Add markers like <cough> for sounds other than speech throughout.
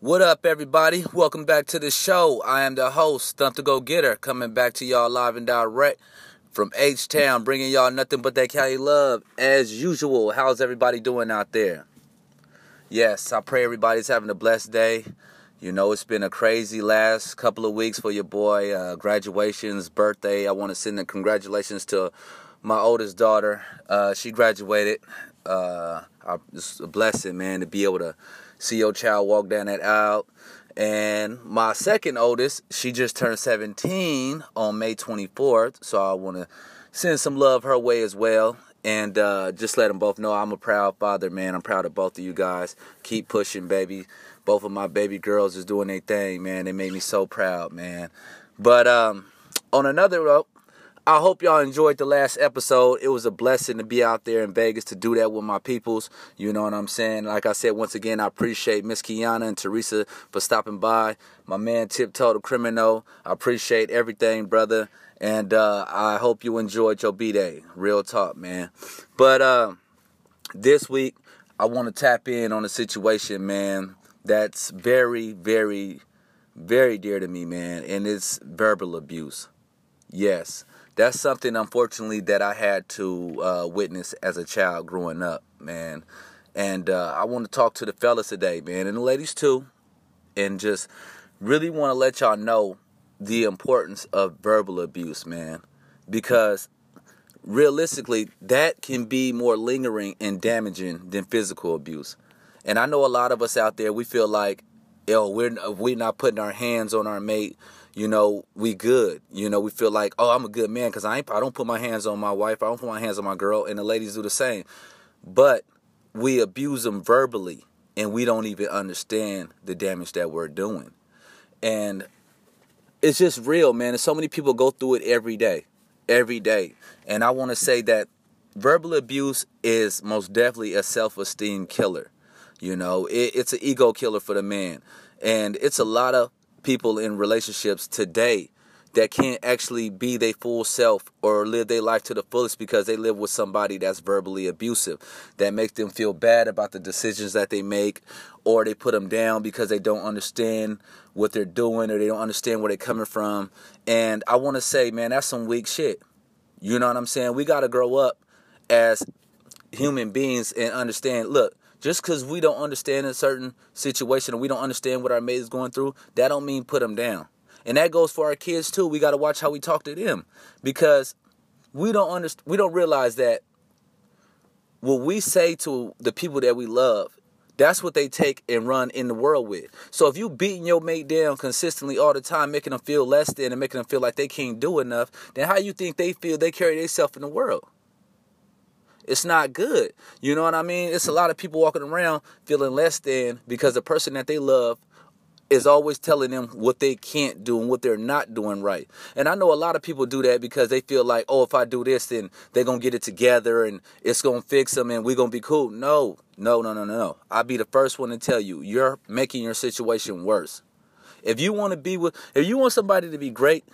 What up, everybody? Welcome back to the show. I am the host, Thump the Go Getter, coming back to y'all live and direct from H Town, bringing y'all nothing but that Cali love as usual. How's everybody doing out there? Yes, I pray everybody's having a blessed day. You know, it's been a crazy last couple of weeks for your boy. Uh, graduations, birthday. I want to send the congratulations to my oldest daughter. Uh, she graduated. Uh, it's a blessing, man, to be able to see your child walk down that aisle. And my second oldest, she just turned 17 on May 24th. So I want to send some love her way as well. And uh, just let them both know I'm a proud father, man. I'm proud of both of you guys. Keep pushing, baby. Both of my baby girls is doing their thing, man. They made me so proud, man. But um, on another note, I hope y'all enjoyed the last episode. It was a blessing to be out there in Vegas to do that with my peoples. You know what I'm saying? Like I said, once again, I appreciate Miss Kiana and Teresa for stopping by. My man Tiptoe the Criminal. I appreciate everything, brother. And uh, I hope you enjoyed your B-Day. Real talk, man. But uh, this week, I want to tap in on a situation, man, that's very, very, very dear to me, man. And it's verbal abuse. Yes that's something unfortunately that I had to uh, witness as a child growing up, man. And uh, I want to talk to the fellas today, man, and the ladies too, and just really want to let y'all know the importance of verbal abuse, man, because realistically, that can be more lingering and damaging than physical abuse. And I know a lot of us out there, we feel like, yo, we're we're not putting our hands on our mate you know, we good. You know, we feel like, oh, I'm a good man because I ain't, I don't put my hands on my wife, I don't put my hands on my girl, and the ladies do the same. But we abuse them verbally, and we don't even understand the damage that we're doing. And it's just real, man. And so many people go through it every day, every day. And I want to say that verbal abuse is most definitely a self-esteem killer. You know, it, it's an ego killer for the man, and it's a lot of people in relationships today that can't actually be their full self or live their life to the fullest because they live with somebody that's verbally abusive that makes them feel bad about the decisions that they make or they put them down because they don't understand what they're doing or they don't understand where they're coming from. And i want to say man that's some weak shit. You know what i'm saying? We got to grow up as human beings and understand look just because we don't understand a certain situation or we don't understand what our mate is going through, that don't mean put them down. And that goes for our kids too. We got to watch how we talk to them because we don't understand. We don't realize that what we say to the people that we love, that's what they take and run in the world with. So if you beating your mate down consistently all the time, making them feel less than and making them feel like they can't do enough, then how you think they feel they carry themselves in the world? It's not good. You know what I mean? It's a lot of people walking around feeling less than because the person that they love is always telling them what they can't do and what they're not doing right. And I know a lot of people do that because they feel like, oh, if I do this, then they're going to get it together and it's going to fix them and we're going to be cool. No, no, no, no, no. no. I'll be the first one to tell you, you're making your situation worse. If you want to be with, if you want somebody to be great,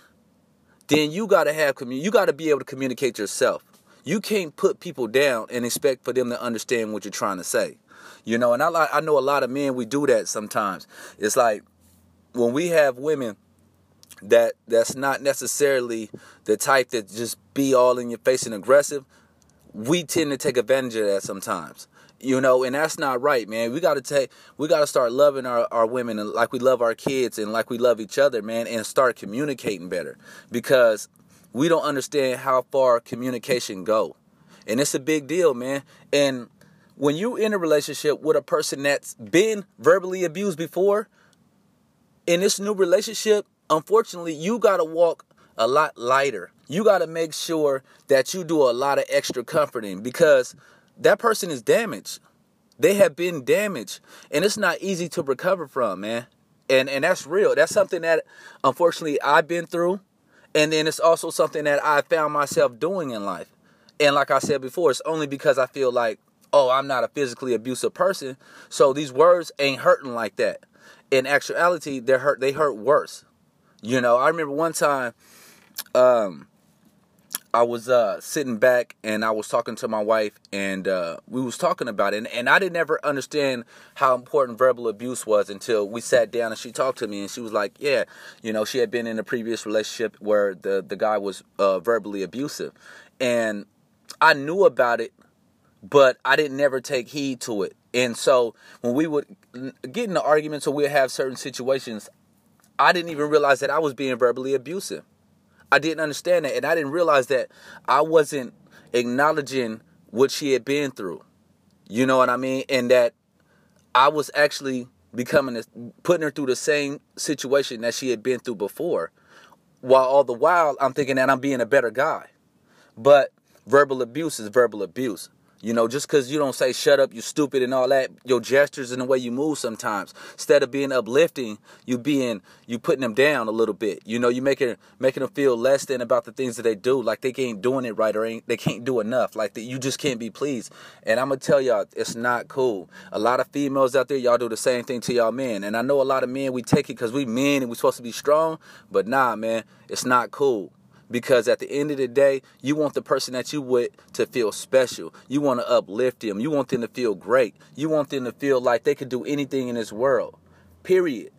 then you got to have, you got to be able to communicate yourself. You can't put people down and expect for them to understand what you're trying to say. You know, and I I know a lot of men we do that sometimes. It's like when we have women that that's not necessarily the type that just be all in your face and aggressive, we tend to take advantage of that sometimes. You know, and that's not right, man. We gotta take we gotta start loving our, our women like we love our kids and like we love each other, man, and start communicating better. Because we don't understand how far communication go. And it's a big deal, man. And when you in a relationship with a person that's been verbally abused before, in this new relationship, unfortunately, you got to walk a lot lighter. You got to make sure that you do a lot of extra comforting because that person is damaged. They have been damaged and it's not easy to recover from, man. And and that's real. That's something that unfortunately I've been through and then it's also something that I found myself doing in life. And like I said before, it's only because I feel like, oh, I'm not a physically abusive person. So these words ain't hurting like that. In actuality, they hurt they hurt worse. You know, I remember one time um I was uh, sitting back and I was talking to my wife and uh, we was talking about it and, and I didn't ever understand how important verbal abuse was until we sat down and she talked to me and she was like, yeah, you know, she had been in a previous relationship where the the guy was uh, verbally abusive, and I knew about it, but I didn't never take heed to it. And so when we would get into arguments or we'd have certain situations, I didn't even realize that I was being verbally abusive. I didn't understand that, and I didn't realize that I wasn't acknowledging what she had been through. You know what I mean? And that I was actually becoming putting her through the same situation that she had been through before. While all the while I'm thinking that I'm being a better guy. But verbal abuse is verbal abuse. You know, just because you don't say shut up, you stupid and all that, your gestures and the way you move sometimes, instead of being uplifting, you being you putting them down a little bit. You know, you making making them feel less than about the things that they do, like they ain't doing it right or ain't they can't do enough, like that you just can't be pleased. And I'm gonna tell y'all, it's not cool. A lot of females out there, y'all do the same thing to y'all men, and I know a lot of men we take it because we men and we supposed to be strong, but nah, man, it's not cool because at the end of the day, you want the person that you with to feel special. You want to uplift them. You want them to feel great. You want them to feel like they could do anything in this world. Period.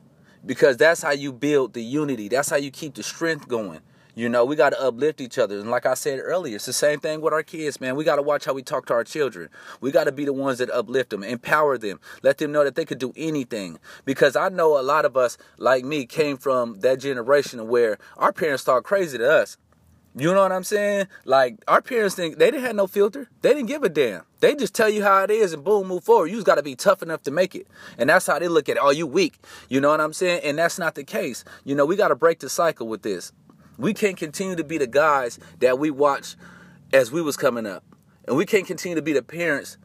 Because that's how you build the unity. That's how you keep the strength going. You know, we got to uplift each other. And like I said earlier, it's the same thing with our kids, man. We got to watch how we talk to our children. We got to be the ones that uplift them, empower them, let them know that they could do anything. Because I know a lot of us, like me, came from that generation where our parents talk crazy to us. You know what I'm saying? Like our parents think they didn't have no filter. They didn't give a damn. They just tell you how it is and boom, move forward. You just gotta be tough enough to make it. And that's how they look at it. Oh, you weak. You know what I'm saying? And that's not the case. You know, we gotta break the cycle with this. We can't continue to be the guys that we watched as we was coming up. And we can't continue to be the parents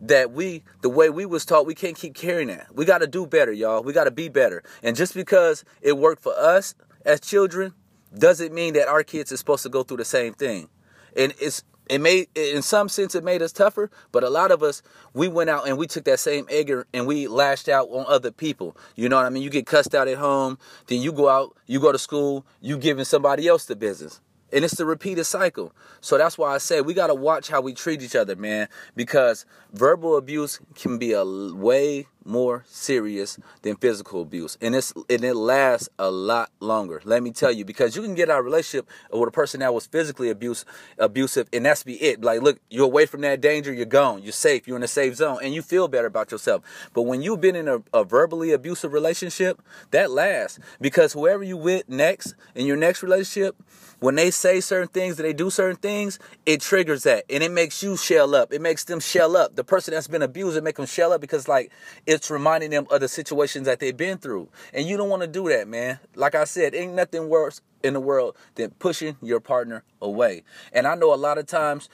that we the way we was taught we can't keep carrying that we got to do better y'all we got to be better and just because it worked for us as children doesn't mean that our kids are supposed to go through the same thing. And it's it made in some sense it made us tougher, but a lot of us we went out and we took that same anger and we lashed out on other people. You know what I mean? You get cussed out at home, then you go out, you go to school, you giving somebody else the business. And it's the repeated cycle. So that's why I say we got to watch how we treat each other, man, because verbal abuse can be a way more serious than physical abuse. And it's and it lasts a lot longer. Let me tell you, because you can get out of a relationship with a person that was physically abuse, abusive, and that's be it. Like, look, you're away from that danger, you're gone, you're safe, you're in a safe zone, and you feel better about yourself. But when you've been in a, a verbally abusive relationship, that lasts. Because whoever you with next in your next relationship, when they say certain things and they do certain things, it triggers that. And it makes you shell up. It makes them shell up. The person that's been abused, it make them shell up because like it's reminding them of the situations that they've been through. And you don't want to do that, man. Like I said, ain't nothing worse in the world than pushing your partner away. And I know a lot of times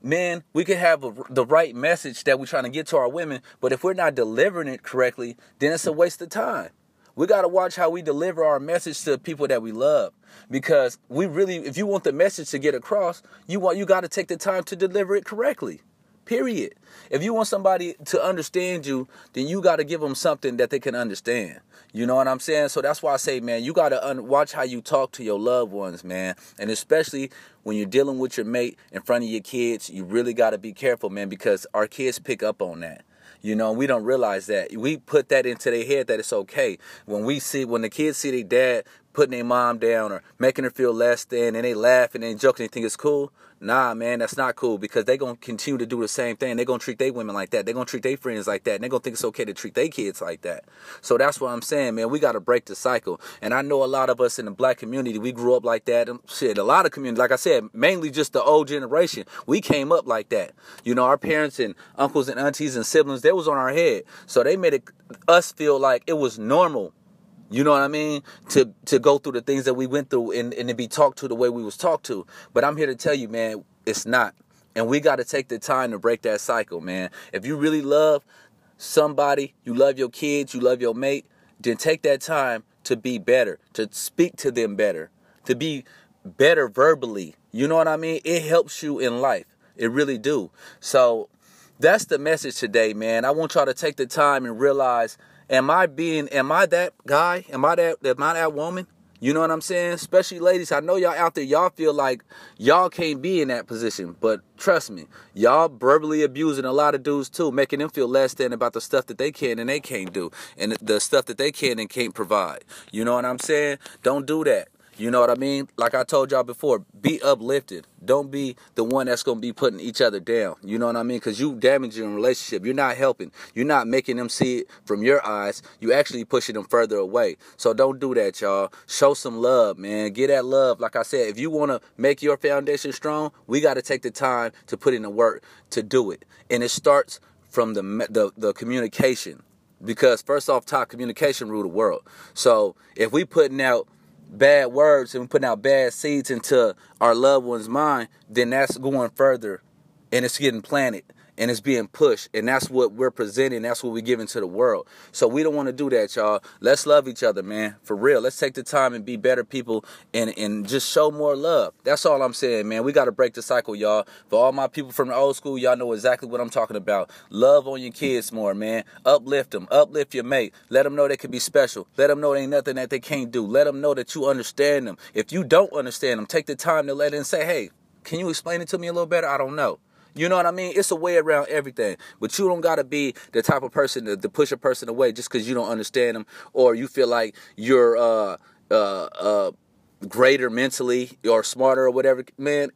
men, we can have a, the right message that we're trying to get to our women, but if we're not delivering it correctly, then it's a waste of time. We got to watch how we deliver our message to people that we love because we really if you want the message to get across, you want you got to take the time to deliver it correctly. Period. If you want somebody to understand you, then you got to give them something that they can understand. You know what I'm saying? So that's why I say, man, you got to un- watch how you talk to your loved ones, man. And especially when you're dealing with your mate in front of your kids, you really got to be careful, man, because our kids pick up on that. You know, we don't realize that. We put that into their head that it's okay. When we see, when the kids see their dad putting their mom down or making her feel less than and they laugh and they joke and they think it's cool. Nah, man, that's not cool because they gonna continue to do the same thing. They're gonna treat their women like that. They're gonna treat their friends like that. And they're gonna think it's okay to treat their kids like that. So that's what I'm saying, man. We gotta break the cycle. And I know a lot of us in the black community, we grew up like that. And shit, a lot of communities, like I said, mainly just the old generation. We came up like that. You know, our parents and uncles and aunties and siblings, they was on our head. So they made it us feel like it was normal you know what I mean? To to go through the things that we went through and, and to be talked to the way we was talked to. But I'm here to tell you, man, it's not. And we got to take the time to break that cycle, man. If you really love somebody, you love your kids, you love your mate, then take that time to be better, to speak to them better, to be better verbally. You know what I mean? It helps you in life. It really do. So that's the message today, man. I want y'all to take the time and realize Am I being am I that guy? Am I that am I that woman? You know what I'm saying? Especially ladies, I know y'all out there, y'all feel like y'all can't be in that position. But trust me, y'all verbally abusing a lot of dudes too, making them feel less than about the stuff that they can and they can't do. And the stuff that they can and can't provide. You know what I'm saying? Don't do that. You know what I mean? Like I told y'all before, be uplifted. Don't be the one that's going to be putting each other down. You know what I mean? Because you damaging a relationship. You're not helping. You're not making them see it from your eyes. You actually pushing them further away. So don't do that, y'all. Show some love, man. Get that love. Like I said, if you want to make your foundation strong, we got to take the time to put in the work to do it. And it starts from the, the, the communication. Because first off, top communication rule the world. So if we putting out bad words and putting out bad seeds into our loved one's mind, then that's going further and it's getting planted and it's being pushed and that's what we're presenting that's what we're giving to the world. So we don't want to do that y'all. Let's love each other man. For real. Let's take the time and be better people and and just show more love. That's all i'm saying man. We got to break the cycle y'all. For all my people from the old school y'all know exactly what i'm talking about. Love on your kids more man. Uplift them. Uplift your mate. Let them know they can be special. Let them know there ain't nothing that they can't do. Let them know that you understand them. If you don't understand them take the time to let in say hey can you explain it to me a little better? I don't know you know what I mean? It's a way around everything. But you don't got to be the type of person to, to push a person away just because you don't understand them or you feel like you're uh, uh, uh, greater mentally or smarter or whatever. Man,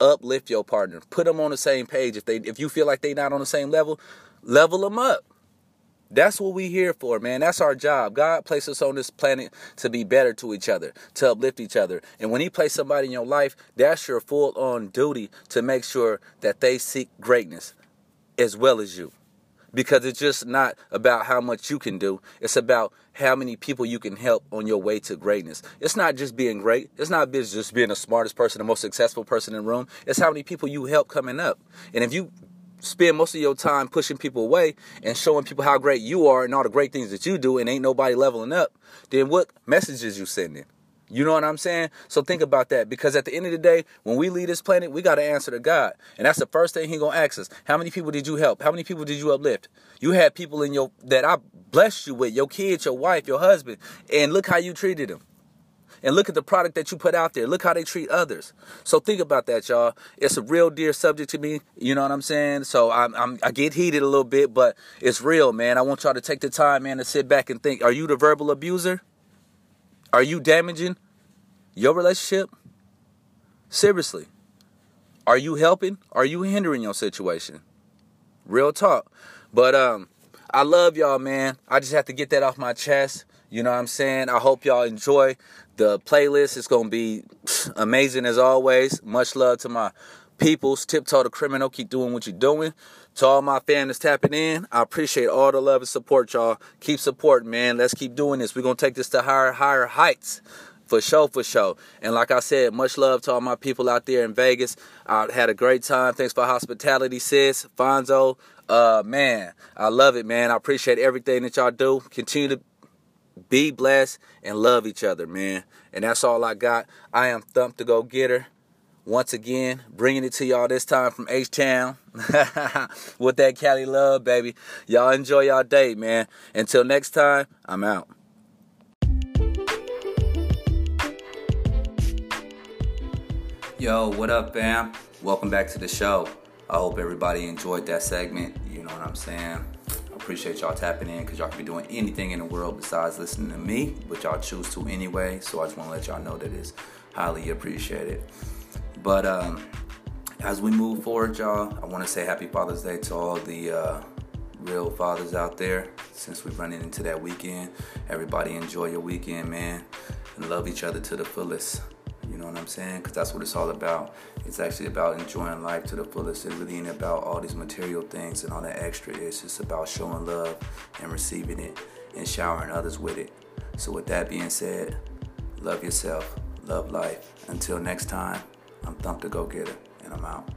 uplift your partner. Put them on the same page. If they if you feel like they not on the same level, level them up. That's what we here for, man. That's our job. God placed us on this planet to be better to each other, to uplift each other. And when He placed somebody in your life, that's your full on duty to make sure that they seek greatness as well as you. Because it's just not about how much you can do, it's about how many people you can help on your way to greatness. It's not just being great, it's not just being the smartest person, the most successful person in the room. It's how many people you help coming up. And if you spend most of your time pushing people away and showing people how great you are and all the great things that you do and ain't nobody leveling up, then what messages you sending? You know what I'm saying? So think about that because at the end of the day, when we leave this planet, we got to answer to God. And that's the first thing he going to ask us. How many people did you help? How many people did you uplift? You had people in your that I blessed you with, your kids, your wife, your husband, and look how you treated them and look at the product that you put out there. Look how they treat others. So think about that, y'all. It's a real dear subject to me. You know what I'm saying? So I'm, I'm I get heated a little bit, but it's real, man. I want y'all to take the time, man, to sit back and think. Are you the verbal abuser? Are you damaging your relationship? Seriously. Are you helping? Are you hindering your situation? Real talk. But um I love y'all, man. I just have to get that off my chest. You know what I'm saying? I hope y'all enjoy the playlist. It's going to be amazing as always. Much love to my peoples. Tiptoe the criminal. Keep doing what you're doing. To all my fans that's tapping in, I appreciate all the love and support, y'all. Keep supporting, man. Let's keep doing this. We're going to take this to higher, higher heights. For sure, for sure. And like I said, much love to all my people out there in Vegas. I had a great time. Thanks for hospitality, sis. Fonzo. Uh, man, I love it, man. I appreciate everything that y'all do. Continue to be blessed and love each other, man. And that's all I got. I am Thump to Go Getter. Once again, bringing it to y'all this time from H Town <laughs> with that Cali love, baby. Y'all enjoy y'all day, man. Until next time, I'm out. Yo, what up, fam? Welcome back to the show. I hope everybody enjoyed that segment. You know what I'm saying? Appreciate y'all tapping in because y'all can be doing anything in the world besides listening to me, but y'all choose to anyway. So I just want to let y'all know that it's highly appreciated. But um, as we move forward, y'all, I want to say Happy Father's Day to all the uh, real fathers out there. Since we're running into that weekend, everybody enjoy your weekend, man, and love each other to the fullest. You know what I'm saying? Because that's what it's all about. It's actually about enjoying life to the fullest. It really ain't about all these material things and all that extra. It's just about showing love and receiving it and showering others with it. So, with that being said, love yourself, love life. Until next time, I'm Thump the Go Getter, and I'm out.